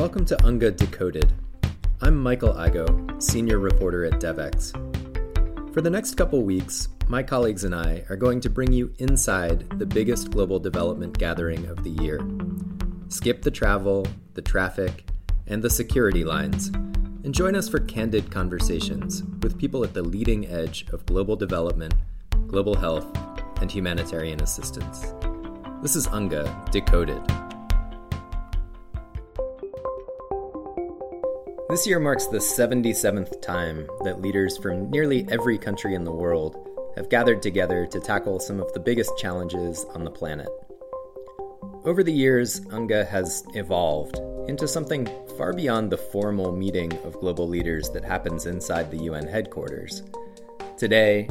Welcome to UNGA Decoded. I'm Michael Igoe, senior reporter at DevEx. For the next couple weeks, my colleagues and I are going to bring you inside the biggest global development gathering of the year. Skip the travel, the traffic, and the security lines, and join us for candid conversations with people at the leading edge of global development, global health, and humanitarian assistance. This is UNGA Decoded. This year marks the 77th time that leaders from nearly every country in the world have gathered together to tackle some of the biggest challenges on the planet. Over the years, UNGA has evolved into something far beyond the formal meeting of global leaders that happens inside the UN headquarters. Today,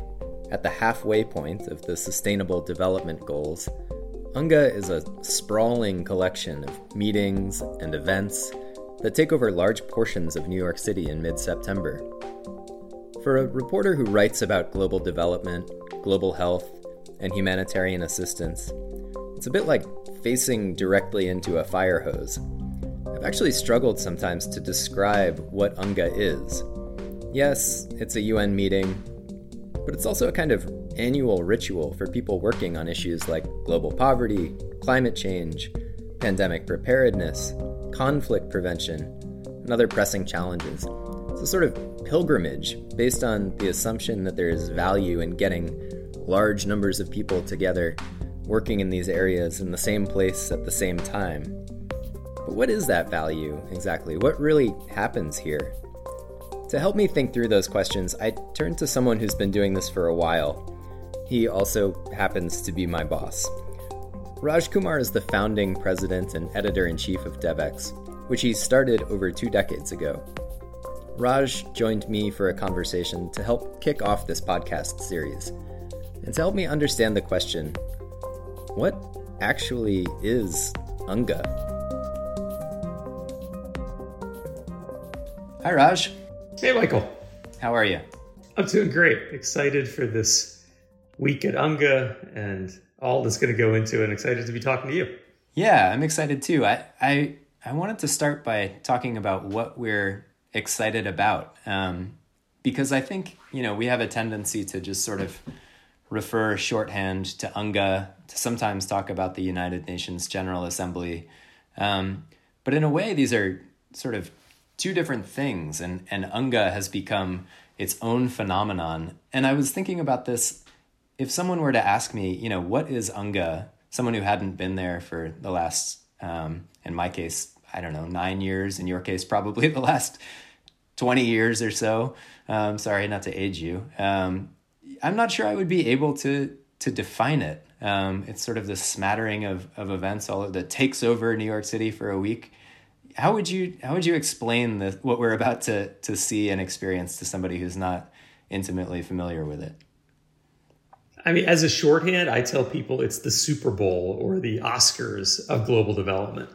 at the halfway point of the Sustainable Development Goals, UNGA is a sprawling collection of meetings and events that take over large portions of New York City in mid September. For a reporter who writes about global development, global health, and humanitarian assistance, it's a bit like facing directly into a fire hose. I've actually struggled sometimes to describe what UNGA is. Yes, it's a UN meeting, but it's also a kind of annual ritual for people working on issues like global poverty, climate change, pandemic preparedness, conflict prevention, and other pressing challenges. It's a sort of pilgrimage based on the assumption that there is value in getting large numbers of people together working in these areas in the same place at the same time. But what is that value exactly? What really happens here? To help me think through those questions, I turned to someone who's been doing this for a while. He also happens to be my boss. Raj Kumar is the founding president and editor in chief of DevEx, which he started over two decades ago. Raj joined me for a conversation to help kick off this podcast series and to help me understand the question what actually is UNGA? Hi, Raj. Hey, Michael. How are you? I'm doing great. Excited for this week at UNGA and all that's going to go into and excited to be talking to you. Yeah, I'm excited too. I, I, I wanted to start by talking about what we're excited about. Um, because I think, you know, we have a tendency to just sort of refer shorthand to UNGA, to sometimes talk about the United Nations General Assembly. Um, but in a way, these are sort of two different things, and, and UNGA has become its own phenomenon. And I was thinking about this if someone were to ask me, you know, what is UNGA, someone who hadn't been there for the last, um, in my case, I don't know, nine years, in your case, probably the last 20 years or so. Um, sorry, not to age you. Um, I'm not sure I would be able to to define it. Um, it's sort of the smattering of, of events all that takes over New York City for a week. How would you how would you explain the, what we're about to to see and experience to somebody who's not intimately familiar with it? I mean, as a shorthand, I tell people it's the Super Bowl or the Oscars of global development.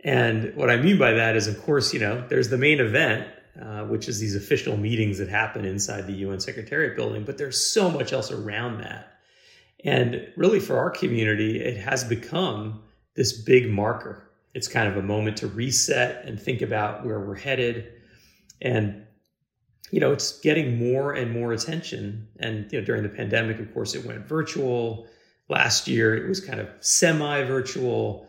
And what I mean by that is, of course, you know, there's the main event, uh, which is these official meetings that happen inside the UN Secretariat building, but there's so much else around that. And really, for our community, it has become this big marker. It's kind of a moment to reset and think about where we're headed. And you know, it's getting more and more attention. And you know, during the pandemic, of course, it went virtual. Last year, it was kind of semi-virtual.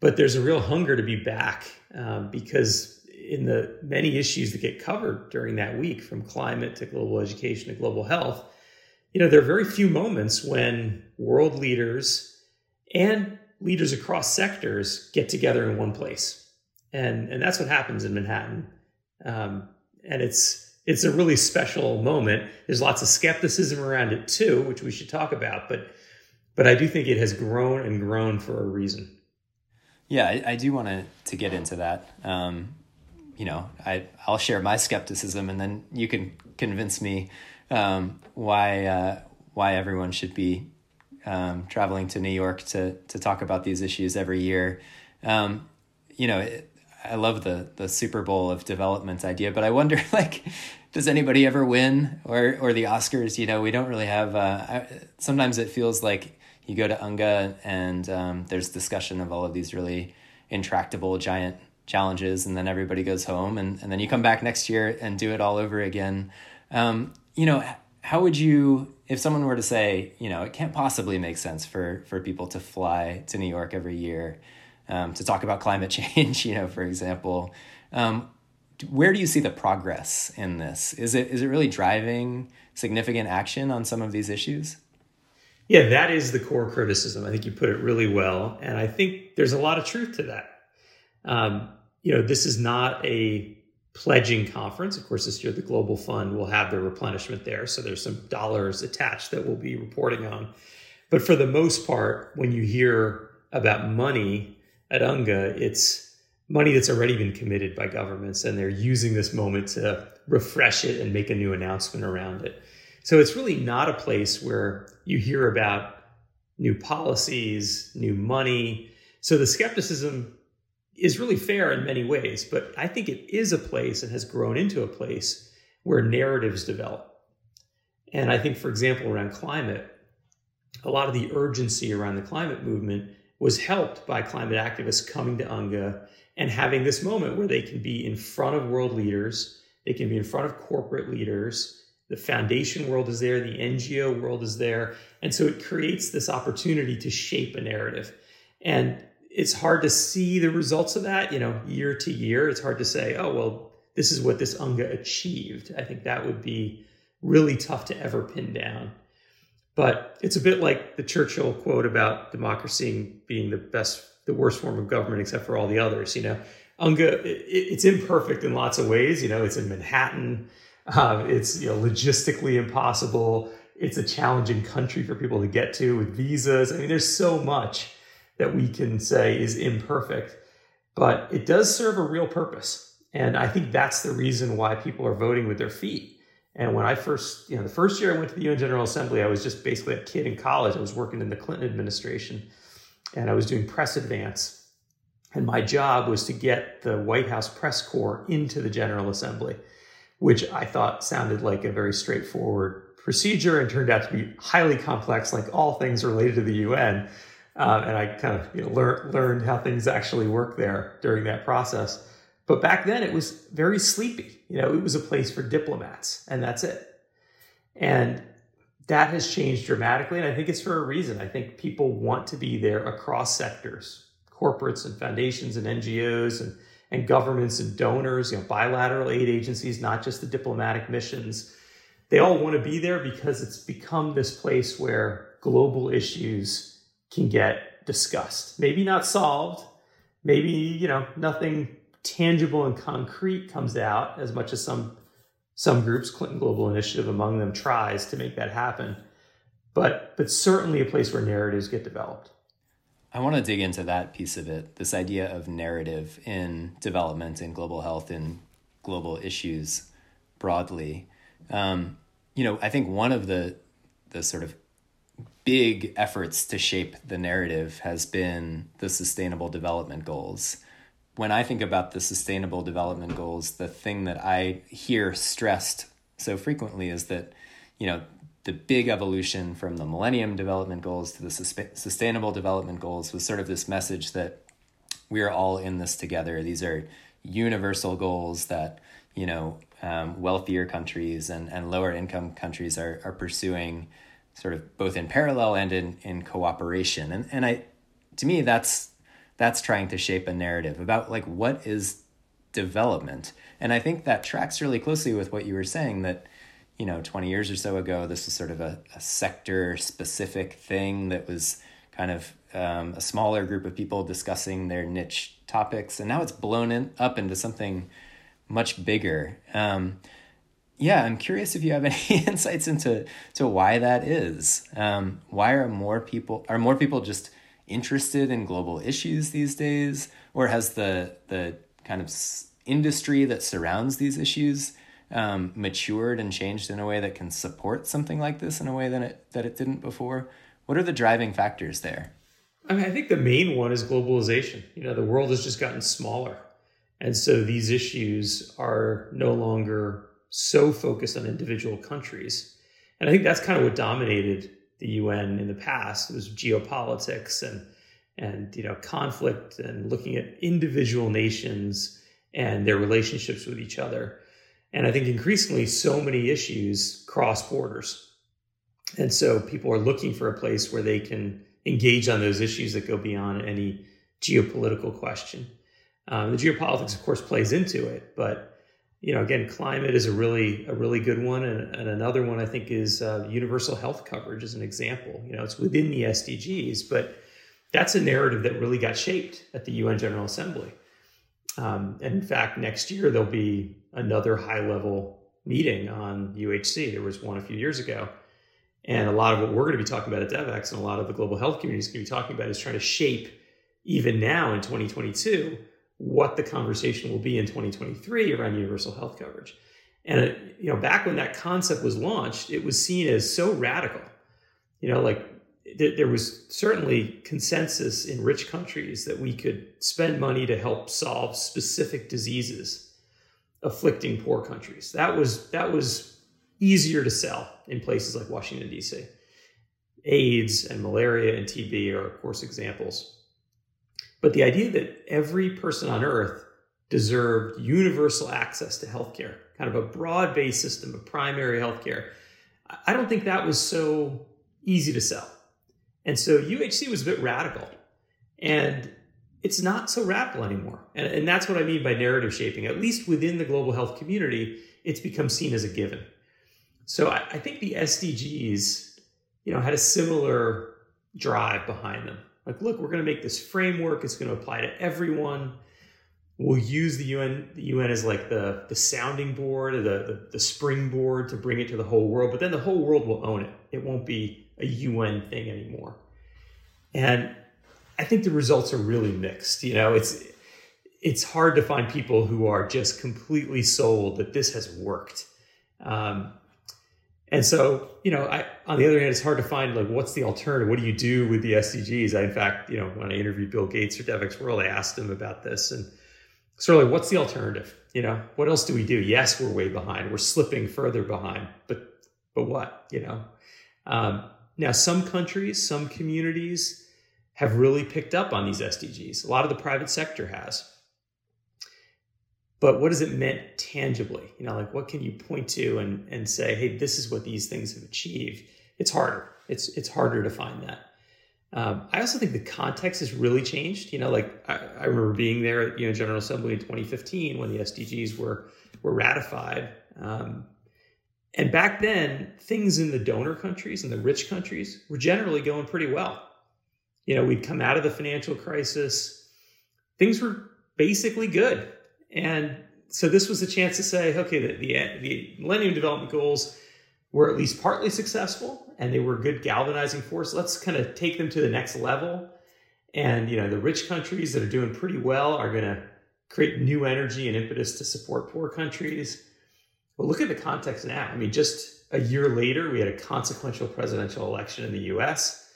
But there's a real hunger to be back um, because in the many issues that get covered during that week, from climate to global education to global health, you know, there are very few moments when world leaders and leaders across sectors get together in one place, and and that's what happens in Manhattan. Um, and it's it's a really special moment. There's lots of skepticism around it too, which we should talk about. But but I do think it has grown and grown for a reason. Yeah, I, I do want to to get into that. Um, you know, I I'll share my skepticism, and then you can convince me um, why uh, why everyone should be um, traveling to New York to to talk about these issues every year. Um, you know, it, I love the the Super Bowl of development idea, but I wonder like does anybody ever win or or the Oscars? You know, we don't really have. Uh, I, sometimes it feels like you go to UNGA and um, there's discussion of all of these really intractable giant challenges and then everybody goes home and, and then you come back next year and do it all over again. Um, you know, how would you, if someone were to say, you know, it can't possibly make sense for, for people to fly to New York every year um, to talk about climate change, you know, for example, um, where do you see the progress in this? Is it, is it really driving significant action on some of these issues? Yeah, that is the core criticism. I think you put it really well. And I think there's a lot of truth to that. Um, you know, this is not a pledging conference. Of course, this year the Global Fund will have their replenishment there. So there's some dollars attached that we'll be reporting on. But for the most part, when you hear about money at UNGA, it's money that's already been committed by governments and they're using this moment to refresh it and make a new announcement around it. So it's really not a place where you hear about new policies, new money. So the skepticism is really fair in many ways, but I think it is a place and has grown into a place where narratives develop. And I think, for example, around climate, a lot of the urgency around the climate movement was helped by climate activists coming to UNGA and having this moment where they can be in front of world leaders, they can be in front of corporate leaders. The foundation world is there, the NGO world is there. And so it creates this opportunity to shape a narrative. And it's hard to see the results of that, you know, year to year. It's hard to say, oh, well, this is what this UNGA achieved. I think that would be really tough to ever pin down. But it's a bit like the Churchill quote about democracy being the best, the worst form of government except for all the others. You know, UNGA, it's imperfect in lots of ways. You know, it's in Manhattan. Uh, it's you know logistically impossible. It's a challenging country for people to get to with visas. I mean, there's so much that we can say is imperfect, but it does serve a real purpose. And I think that's the reason why people are voting with their feet. And when I first, you know, the first year I went to the UN General Assembly, I was just basically a kid in college. I was working in the Clinton administration and I was doing press advance. And my job was to get the White House press corps into the General Assembly, which I thought sounded like a very straightforward procedure and turned out to be highly complex, like all things related to the UN. Um, and I kind of you know, lear- learned how things actually work there during that process. But back then it was very sleepy. You know, it was a place for diplomats, and that's it. And that has changed dramatically, and I think it's for a reason. I think people want to be there across sectors, corporates and foundations and NGOs and, and governments and donors, you know, bilateral aid agencies, not just the diplomatic missions. They all want to be there because it's become this place where global issues can get discussed. Maybe not solved. Maybe, you know, nothing tangible and concrete comes out as much as some some groups, Clinton Global Initiative among them, tries to make that happen. But but certainly a place where narratives get developed. I want to dig into that piece of it, this idea of narrative in development in global health in global issues broadly. Um, you know, I think one of the the sort of big efforts to shape the narrative has been the sustainable development goals. When I think about the sustainable development goals, the thing that I hear stressed so frequently is that, you know, the big evolution from the Millennium Development Goals to the Sustainable Development Goals was sort of this message that we are all in this together. These are universal goals that, you know, um, wealthier countries and, and lower income countries are, are pursuing sort of both in parallel and in, in cooperation. And, and I, to me, that's, that's trying to shape a narrative about like, what is development? And I think that tracks really closely with what you were saying that, you know, 20 years or so ago, this was sort of a, a sector specific thing that was kind of um, a smaller group of people discussing their niche topics. And now it's blown in, up into something much bigger. Um, yeah, I'm curious if you have any insights into to why that is. Um, why are more people are more people just interested in global issues these days, or has the the kind of industry that surrounds these issues um, matured and changed in a way that can support something like this in a way that it that it didn't before? What are the driving factors there? I mean, I think the main one is globalization. You know, the world has just gotten smaller, and so these issues are no longer so focused on individual countries. And I think that's kind of what dominated the UN in the past. Was geopolitics and and you know conflict and looking at individual nations and their relationships with each other. And I think increasingly so many issues cross borders. And so people are looking for a place where they can engage on those issues that go beyond any geopolitical question. Um, the geopolitics, of course, plays into it, but you know, again, climate is a really a really good one, and, and another one I think is uh, universal health coverage as an example. You know, it's within the SDGs, but that's a narrative that really got shaped at the UN General Assembly. Um, and in fact, next year there'll be another high level meeting on UHC. There was one a few years ago. And a lot of what we're going to be talking about at DevEx and a lot of the global health community is going to be talking about is trying to shape, even now in 2022, what the conversation will be in 2023 around universal health coverage. And you know, back when that concept was launched, it was seen as so radical. You know, like th- there was certainly consensus in rich countries that we could spend money to help solve specific diseases afflicting poor countries. That was that was easier to sell in places like Washington D.C. AIDS and malaria and TB are of course examples. But the idea that every person on earth deserved universal access to healthcare, kind of a broad-based system of primary healthcare, I don't think that was so easy to sell. And so UHC was a bit radical. And it's not so radical anymore. And, and that's what I mean by narrative shaping. At least within the global health community, it's become seen as a given. So I, I think the SDGs, you know, had a similar drive behind them. Like, look, we're going to make this framework. It's going to apply to everyone. We'll use the UN, the UN as like the, the sounding board, the, the, the springboard to bring it to the whole world. But then the whole world will own it. It won't be a UN thing anymore. And I think the results are really mixed. You know, it's it's hard to find people who are just completely sold that this has worked. Um, and so, you know, I, on the other hand, it's hard to find like what's the alternative. What do you do with the SDGs? I, in fact, you know, when I interviewed Bill Gates for DevEx World, I asked him about this and sort of like, what's the alternative? You know, what else do we do? Yes, we're way behind. We're slipping further behind, but but what? You know, um, now, some countries, some communities have really picked up on these SDGs. A lot of the private sector has. But what does it mean tangibly? You know, like what can you point to and, and say, hey, this is what these things have achieved? It's harder. It's it's harder to find that. Um, I also think the context has really changed. You know, like I, I remember being there at you know General Assembly in 2015 when the SDGs were were ratified. Um, and back then, things in the donor countries and the rich countries were generally going pretty well. You know, we'd come out of the financial crisis, things were basically good. And so this was a chance to say, okay, the, the, the Millennium Development Goals were at least partly successful and they were a good galvanizing force. Let's kind of take them to the next level. And, you know, the rich countries that are doing pretty well are going to create new energy and impetus to support poor countries But look at the context now. I mean, just a year later, we had a consequential presidential election in the US.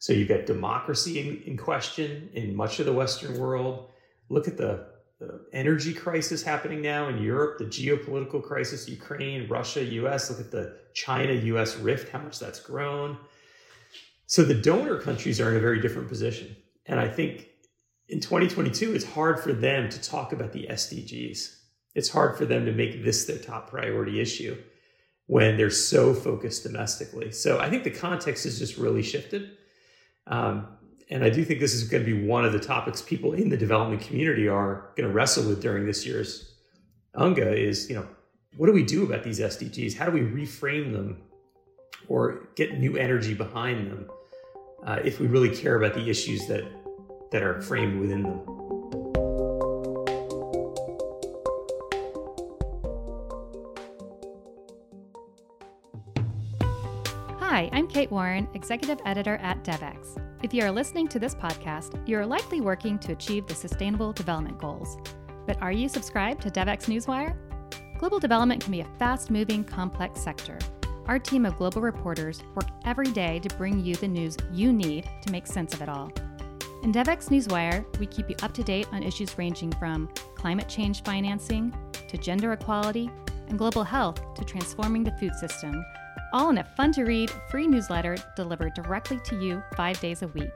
So you've got democracy in, in question in much of the Western world. Look at the, the energy crisis happening now in Europe, the geopolitical crisis, Ukraine, Russia, US. Look at the China US rift, how much that's grown. So the donor countries are in a very different position. And I think in 2022, it's hard for them to talk about the SDGs it's hard for them to make this their top priority issue when they're so focused domestically. So I think the context has just really shifted. Um, and I do think this is going to be one of the topics people in the development community are going to wrestle with during this year's UNGA is, you know, what do we do about these SDGs? How do we reframe them or get new energy behind them uh, if we really care about the issues that, that are framed within them? Kate Warren, Executive Editor at DevEx. If you are listening to this podcast, you are likely working to achieve the Sustainable Development Goals. But are you subscribed to DevEx Newswire? Global development can be a fast moving, complex sector. Our team of global reporters work every day to bring you the news you need to make sense of it all. In DevEx Newswire, we keep you up to date on issues ranging from climate change financing to gender equality and global health to transforming the food system all in a fun to read, free newsletter delivered directly to you five days a week.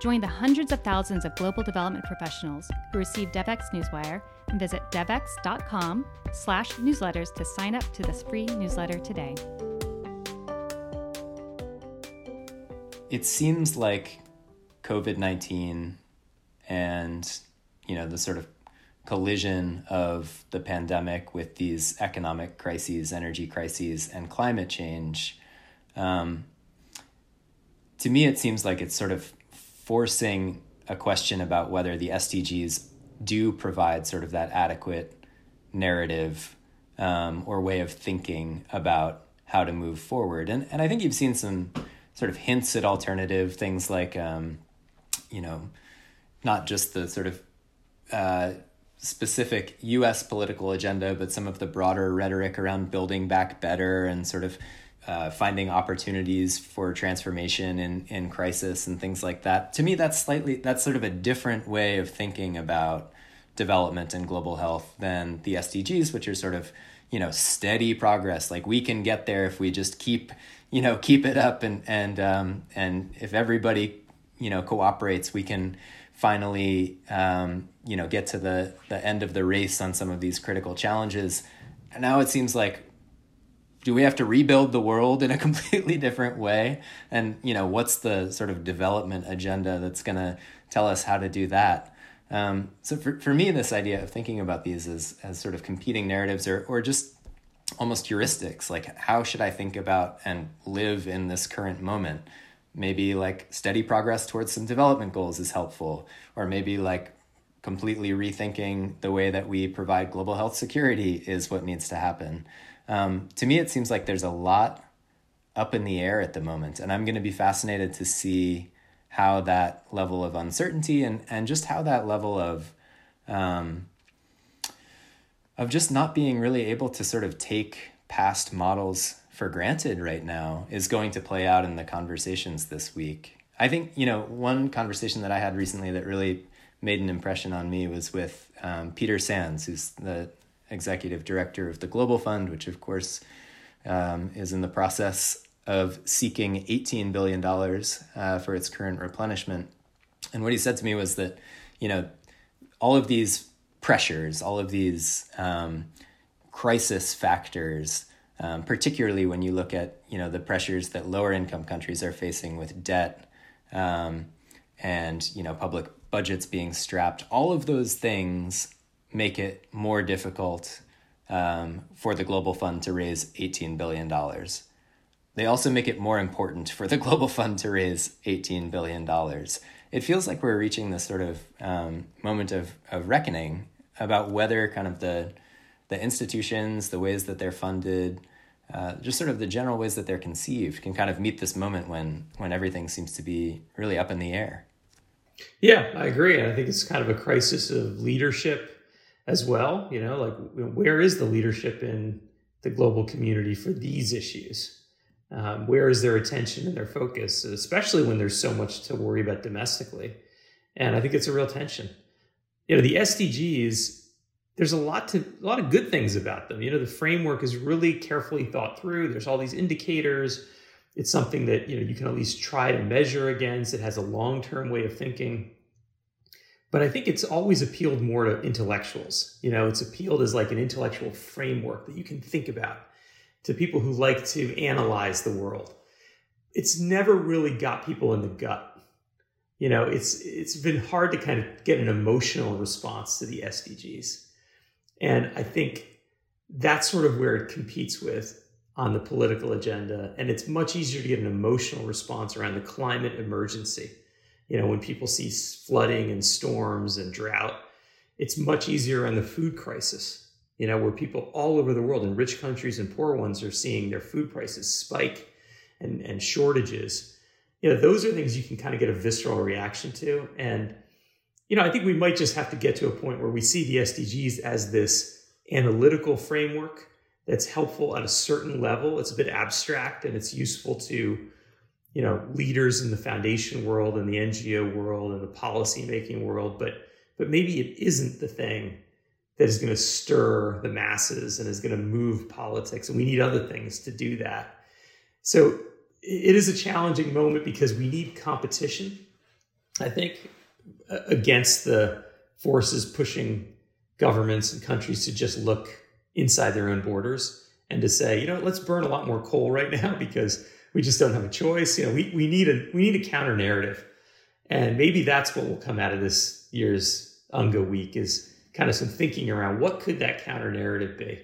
Join the hundreds of thousands of global development professionals who receive DevEx Newswire and visit devex.com slash newsletters to sign up to this free newsletter today. It seems like COVID-19 and, you know, the sort of collision of the pandemic with these economic crises, energy crises, and climate change, um, to me, it seems like it's sort of forcing a question about whether the SDGs do provide sort of that adequate narrative um, or way of thinking about how to move forward. And and I think you've seen some sort of hints at alternative things like, um, you know, not just the sort of uh, specific U.S. political agenda, but some of the broader rhetoric around building back better and sort of uh, finding opportunities for transformation in, in crisis and things like that. To me, that's slightly that's sort of a different way of thinking about development and global health than the SDGs, which are sort of you know steady progress. Like we can get there if we just keep you know keep it up and and um, and if everybody you know cooperates, we can finally um, you know get to the the end of the race on some of these critical challenges. And now it seems like do we have to rebuild the world in a completely different way? And you know, what's the sort of development agenda that's going to tell us how to do that? Um, so for, for me, this idea of thinking about these as, as sort of competing narratives or, or just almost heuristics, like how should I think about and live in this current moment? Maybe like steady progress towards some development goals is helpful, or maybe like completely rethinking the way that we provide global health security is what needs to happen. Um, to me, it seems like there's a lot up in the air at the moment, and I'm going to be fascinated to see how that level of uncertainty and and just how that level of um, of just not being really able to sort of take past models for granted right now is going to play out in the conversations this week. I think you know one conversation that I had recently that really made an impression on me was with um, Peter Sands, who's the executive director of the Global Fund, which of course um, is in the process of seeking $18 billion uh, for its current replenishment. And what he said to me was that, you know, all of these pressures, all of these um, crisis factors, um, particularly when you look at, you know, the pressures that lower income countries are facing with debt um, and, you know, public budgets being strapped, all of those things make it more difficult um, for the Global Fund to raise $18 billion. They also make it more important for the Global Fund to raise $18 billion. It feels like we're reaching this sort of um, moment of, of reckoning about whether kind of the, the institutions, the ways that they're funded, uh, just sort of the general ways that they're conceived can kind of meet this moment when, when everything seems to be really up in the air. Yeah, I agree. And I think it's kind of a crisis of leadership as well. You know, like where is the leadership in the global community for these issues? Um, where is their attention and their focus, especially when there's so much to worry about domestically? And I think it's a real tension. You know, the SDGs, there's a lot to a lot of good things about them. You know, the framework is really carefully thought through. There's all these indicators. It's something that you know you can at least try to measure against. It has a long-term way of thinking but I think it's always appealed more to intellectuals. You know, it's appealed as like an intellectual framework that you can think about to people who like to analyze the world. It's never really got people in the gut. You know, it's it's been hard to kind of get an emotional response to the SDGs. And I think that's sort of where it competes with on the political agenda. And it's much easier to get an emotional response around the climate emergency you know, when people see flooding and storms and drought, it's much easier on the food crisis, you know, where people all over the world in rich countries and poor ones are seeing their food prices spike and, and shortages. You know, those are things you can kind of get a visceral reaction to. And, you know, I think we might just have to get to a point where we see the SDGs as this analytical framework that's helpful at a certain level. It's a bit abstract and it's useful to you know leaders in the foundation world and the NGO world and the policy making world, but but maybe it isn't the thing that is going to stir the masses and is going to move politics, and we need other things to do that. So it is a challenging moment because we need competition I think, against the forces pushing governments and countries to just look inside their own borders and to say, you know, let's burn a lot more coal right now because we just don't have a choice. You know, we, we need a we need a counter narrative. And maybe that's what will come out of this year's UNGA week is kind of some thinking around what could that counter narrative be.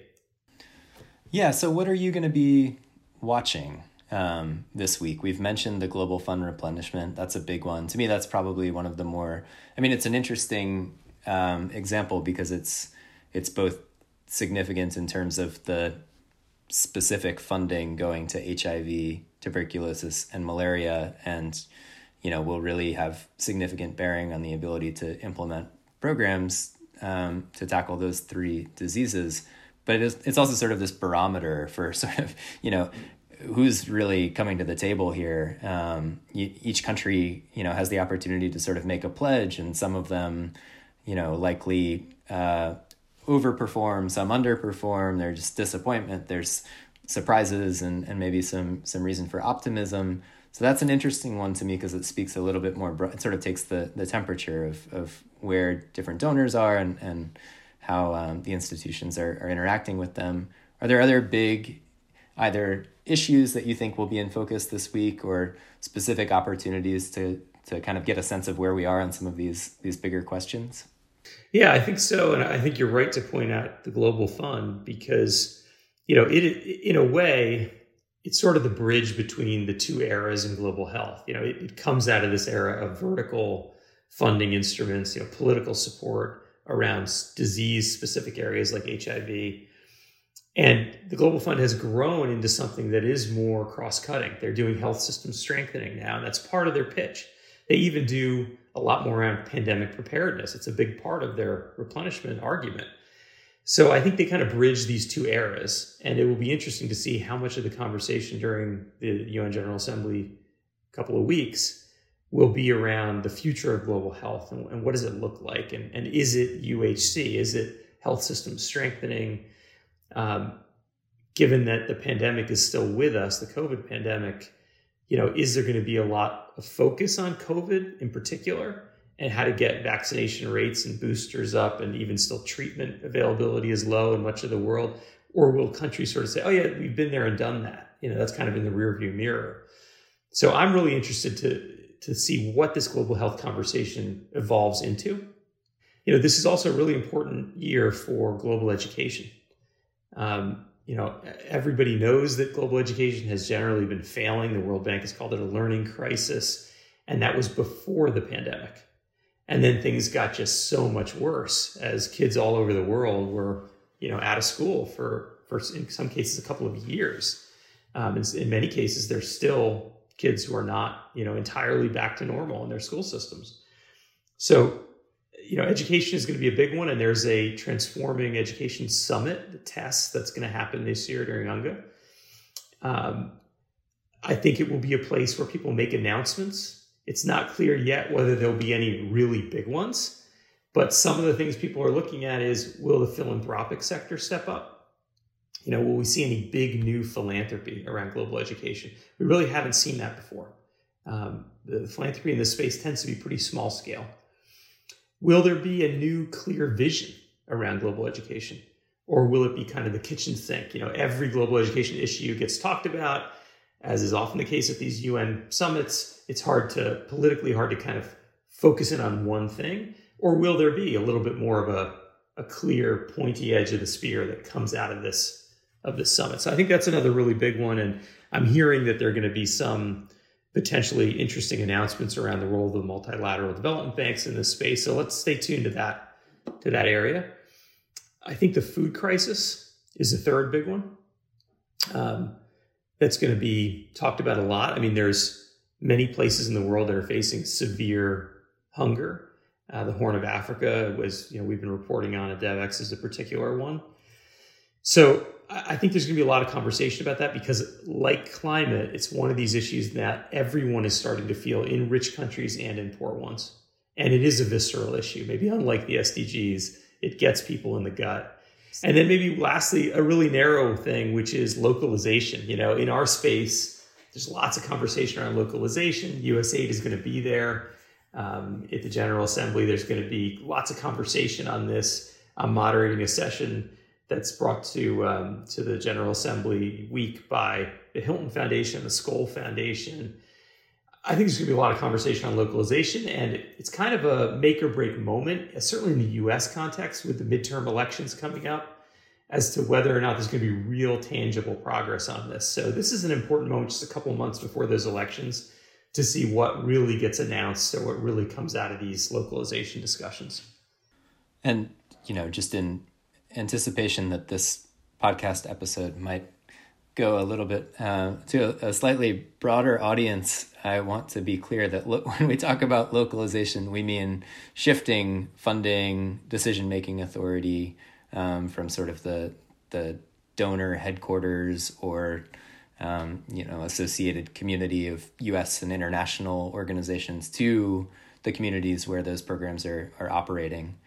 Yeah. So what are you going to be watching um, this week? We've mentioned the global fund replenishment. That's a big one. To me, that's probably one of the more. I mean, it's an interesting um, example because it's it's both significant in terms of the specific funding going to HIV, tuberculosis, and malaria, and you know will really have significant bearing on the ability to implement programs um, to tackle those three diseases. But it is, it's also sort of this barometer for sort of you know who's really coming to the table here. Um, each country you know has the opportunity to sort of make a pledge, and some of them you know likely. Uh, overperform, some underperform. There's just disappointment. There's surprises and, and maybe some some reason for optimism. So that's an interesting one to me because it speaks a little bit more. It sort of takes the the temperature of of where different donors are and and how um, the institutions are are interacting with them. Are there other big either issues that you think will be in focus this week or specific opportunities to to kind of get a sense of where we are on some of these these bigger questions? Yeah, I think so, and I think you're right to point out the global fund because you know it in a way it's sort of the bridge between the two eras in global health. You know, it, it comes out of this era of vertical funding instruments, you know, political support around disease specific areas like HIV. And the Global Fund has grown into something that is more cross cutting. They're doing health system strengthening now, and that's part of their pitch. They even do a lot more around pandemic preparedness. It's a big part of their replenishment argument. So I think they kind of bridge these two eras, and it will be interesting to see how much of the conversation during the UN General Assembly couple of weeks will be around the future of global health and, and what does it look like, and, and is it UHC? Is it health system strengthening? Um, given that the pandemic is still with us, the COVID pandemic, you know, is there going to be a lot of focus on COVID in particular? and how to get vaccination rates and boosters up and even still treatment availability is low in much of the world? Or will countries sort of say oh yeah we've been there and done that. You know that's kind of in the rearview mirror. So i'm really interested to to see what this global health conversation evolves into. You know this is also a really important year for global education. Um, you know everybody knows that global education has generally been failing the world bank has called it a learning crisis and that was before the pandemic and then things got just so much worse as kids all over the world were, you know, out of school for, for in some cases, a couple of years. Um, in, in many cases, there's still kids who are not, you know, entirely back to normal in their school systems. So, you know, education is going to be a big one, and there's a transforming education summit, the test that's going to happen this year during UNGA. Um, I think it will be a place where people make announcements it's not clear yet whether there'll be any really big ones, but some of the things people are looking at is will the philanthropic sector step up? You know, will we see any big new philanthropy around global education? We really haven't seen that before. Um, the philanthropy in this space tends to be pretty small scale. Will there be a new clear vision around global education? Or will it be kind of the kitchen sink? You know, every global education issue gets talked about, as is often the case at these UN summits, it's hard to politically hard to kind of focus in on one thing. Or will there be a little bit more of a, a clear pointy edge of the spear that comes out of this of this summit? So I think that's another really big one. And I'm hearing that there are going to be some potentially interesting announcements around the role of the multilateral development banks in this space. So let's stay tuned to that to that area. I think the food crisis is the third big one. Um, that's going to be talked about a lot. I mean, there's many places in the world that are facing severe hunger. Uh, the Horn of Africa was, you know, we've been reporting on at DevEx as a particular one. So I think there's going to be a lot of conversation about that because, like climate, it's one of these issues that everyone is starting to feel in rich countries and in poor ones. And it is a visceral issue. Maybe unlike the SDGs, it gets people in the gut. And then maybe lastly, a really narrow thing, which is localization. You know, in our space, there's lots of conversation around localization. USAID is going to be there. um, at the General Assembly. There's going to be lots of conversation on this. I'm moderating a session that's brought to um, to the General Assembly week by the Hilton Foundation, the Skoll Foundation. I think there's going to be a lot of conversation on localization, and it's kind of a make or break moment, certainly in the U.S. context with the midterm elections coming up, as to whether or not there's going to be real tangible progress on this. So this is an important moment, just a couple months before those elections, to see what really gets announced or what really comes out of these localization discussions. And you know, just in anticipation that this podcast episode might go a little bit uh, to a, slightly broader audience, I want to be clear that lo- when we talk about localization, we mean shifting funding, decision making authority um, from sort of the the donor headquarters or um, you know associated community of U.S. and international organizations to the communities where those programs are are operating,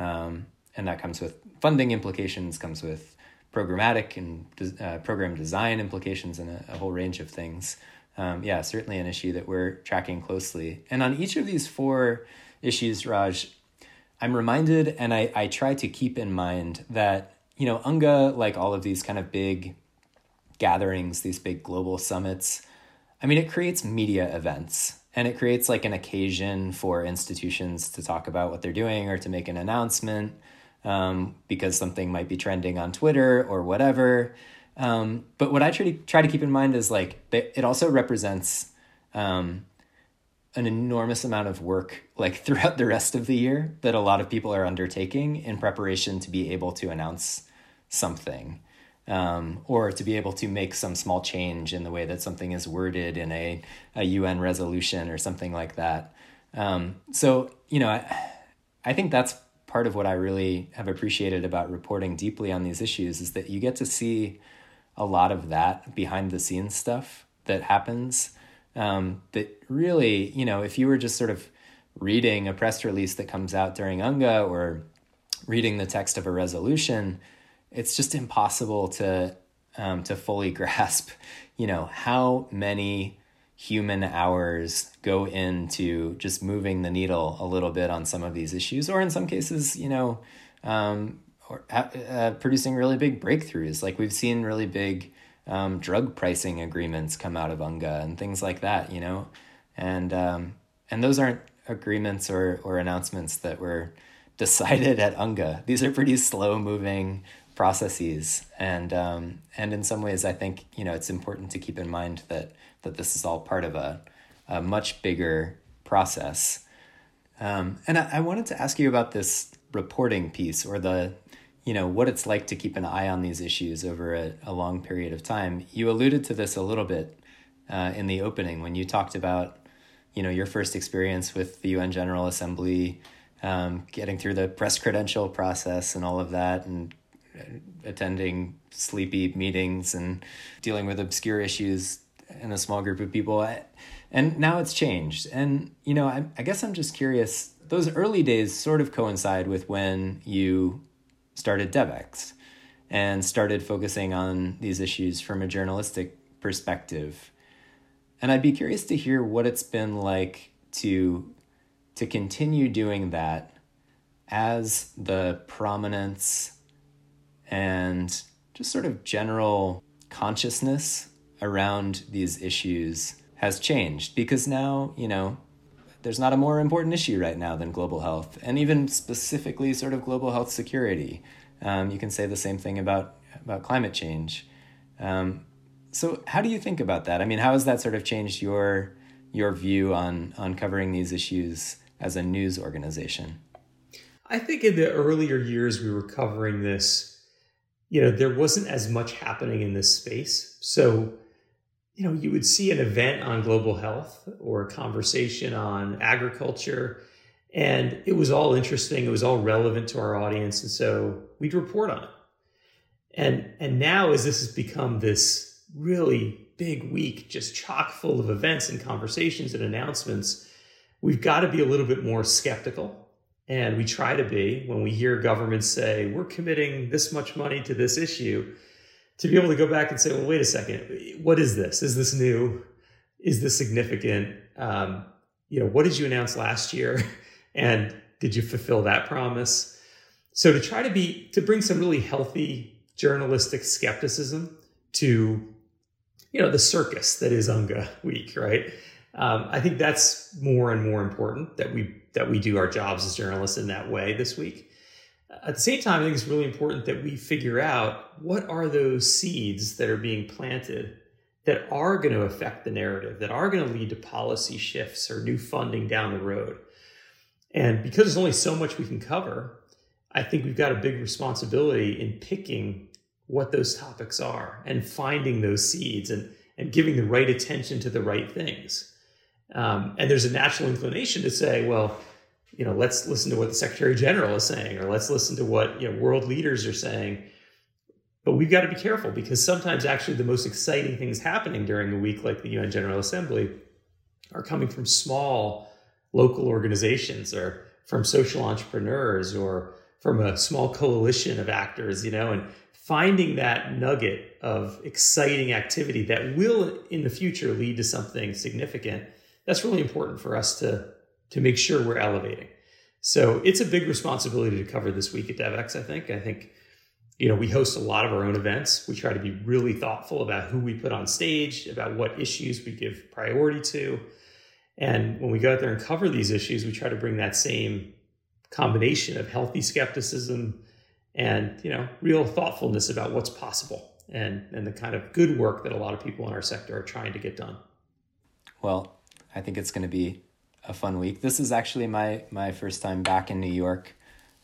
um, and that comes with funding implications, comes with programmatic and uh, program design implications, and a, a whole range of things. Um, yeah, certainly an issue that we're tracking closely. And on each of these four issues, Raj, I'm reminded, and I, I try to keep in mind that you know UNGA, like all of these kind of big gatherings, these big global summits. I mean, it creates media events and it creates like an occasion for institutions to talk about what they're doing or to make an announcement um, because something might be trending on Twitter or whatever. Um, but what I try to try to keep in mind is like it also represents um, an enormous amount of work like throughout the rest of the year that a lot of people are undertaking in preparation to be able to announce something um, or to be able to make some small change in the way that something is worded in a, a UN resolution or something like that. Um, so, you know, I, I think that's part of what I really have appreciated about reporting deeply on these issues is that you get to see a lot of that behind the scenes stuff that happens. Um, that really, you know, if you were just sort of reading a press release that comes out during UNGA or reading the text of a resolution, it's just impossible to um, to fully grasp, you know, how many human hours go into just moving the needle a little bit on some of these issues, or in some cases, you know, um, or uh, producing really big breakthroughs. Like we've seen really big um, drug pricing agreements come out of UNGA and things like that, you know, and um, and those aren't agreements or or announcements that were decided at UNGA. These are pretty slow moving processes, and um, and in some ways, I think you know it's important to keep in mind that that this is all part of a, a much bigger process. Um, and I, I wanted to ask you about this reporting piece or the, you know, what it's like to keep an eye on these issues over a, a long period of time. You alluded to this a little bit uh, in the opening when you talked about, you know, your first experience with the UN General Assembly, um, getting through the press credential process and all of that, and attending sleepy meetings and dealing with obscure issues in a small group of people. And now it's changed. And, you know, I, I guess I'm just curious. Those early days sort of coincide with when you started DevEx and started focusing on these issues from a journalistic perspective. And I'd be curious to hear what it's been like to to continue doing that as the prominence and just sort of general consciousness around these issues has changed because now, you know, there's not a more important issue right now than global health, and even specifically sort of global health security. Um, you can say the same thing about about climate change. Um, so, how do you think about that? I mean, how has that sort of changed your your view on on covering these issues as a news organization? I think in the earlier years we were covering this, you know, there wasn't as much happening in this space. So you know, you would see an event on global health or a conversation on agriculture, and it was all interesting. It was all relevant to our audience, and so we'd report on it. And and now, as this has become this really big week, just chock full of events and conversations and announcements, we've got to be a little bit more skeptical. And we try to be when we hear governments say, we're committing this much money to this issue to be able to go back and say, well, wait a second, what is this? Is this new? Is this significant? Um, you know, what did you announce last year? and did you fulfill that promise? So to try to be, to bring some really healthy journalistic skepticism to, you know, the circus that is Unga Week, right? Um, I think that's more and more important that we that we do our jobs as journalists in that way this week. At the same time, I think it's really important that we figure out what are those seeds that are being planted that are going to affect the narrative, that are going to lead to policy shifts or new funding down the road. And because there's only so much we can cover, I think we've got a big responsibility in picking what those topics are and finding those seeds and, and giving the right attention to the right things. Um, and there's a natural inclination to say, well, you know, let's listen to what the Secretary General is saying, or let's listen to what you know world leaders are saying. But we've got to be careful because sometimes actually the most exciting things happening during a week like the UN General Assembly are coming from small local organizations or from social entrepreneurs or from a small coalition of actors, you know, and finding that nugget of exciting activity that will in the future lead to something significant. That's really important for us to to make sure we're elevating. So it's a big responsibility to cover this week at DevEx, I think. I think, you know, we host a lot of our own events. We try to be really thoughtful about who we put on stage, about what issues we give priority to. And when we go out there and cover these issues, we try to bring that same combination of healthy skepticism and, you know, real thoughtfulness about what's possible and, and the kind of good work that a lot of people in our sector are trying to get done. Well, I think it's going to be a fun week. This is actually my my first time back in New York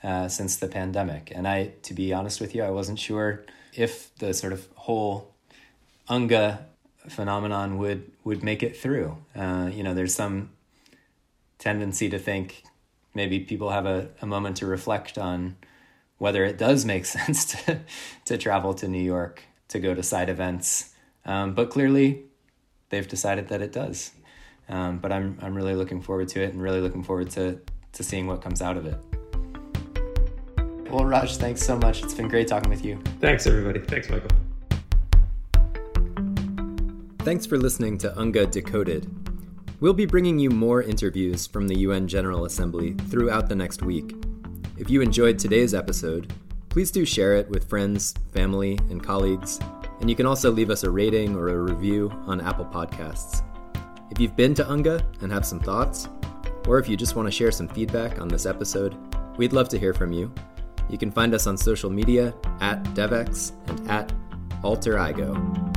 uh, since the pandemic, and I, to be honest with you, I wasn't sure if the sort of whole Unga phenomenon would would make it through. Uh, you know, there's some tendency to think maybe people have a, a moment to reflect on whether it does make sense to to travel to New York to go to side events. Um, but clearly, they've decided that it does. Um, but I'm I'm really looking forward to it and really looking forward to to seeing what comes out of it. Well, Raj, thanks so much. It's been great talking with you. Thanks, everybody. Thanks, Michael. Thanks for listening to UNGA Decoded. We'll be bringing you more interviews from the UN General Assembly throughout the next week. If you enjoyed today's episode, please do share it with friends, family, and colleagues, and you can also leave us a rating or a review on Apple Podcasts. If you've been to UNGA and have some thoughts, or if you just want to share some feedback on this episode, we'd love to hear from you. You can find us on social media at DevEx and at AlterIgo.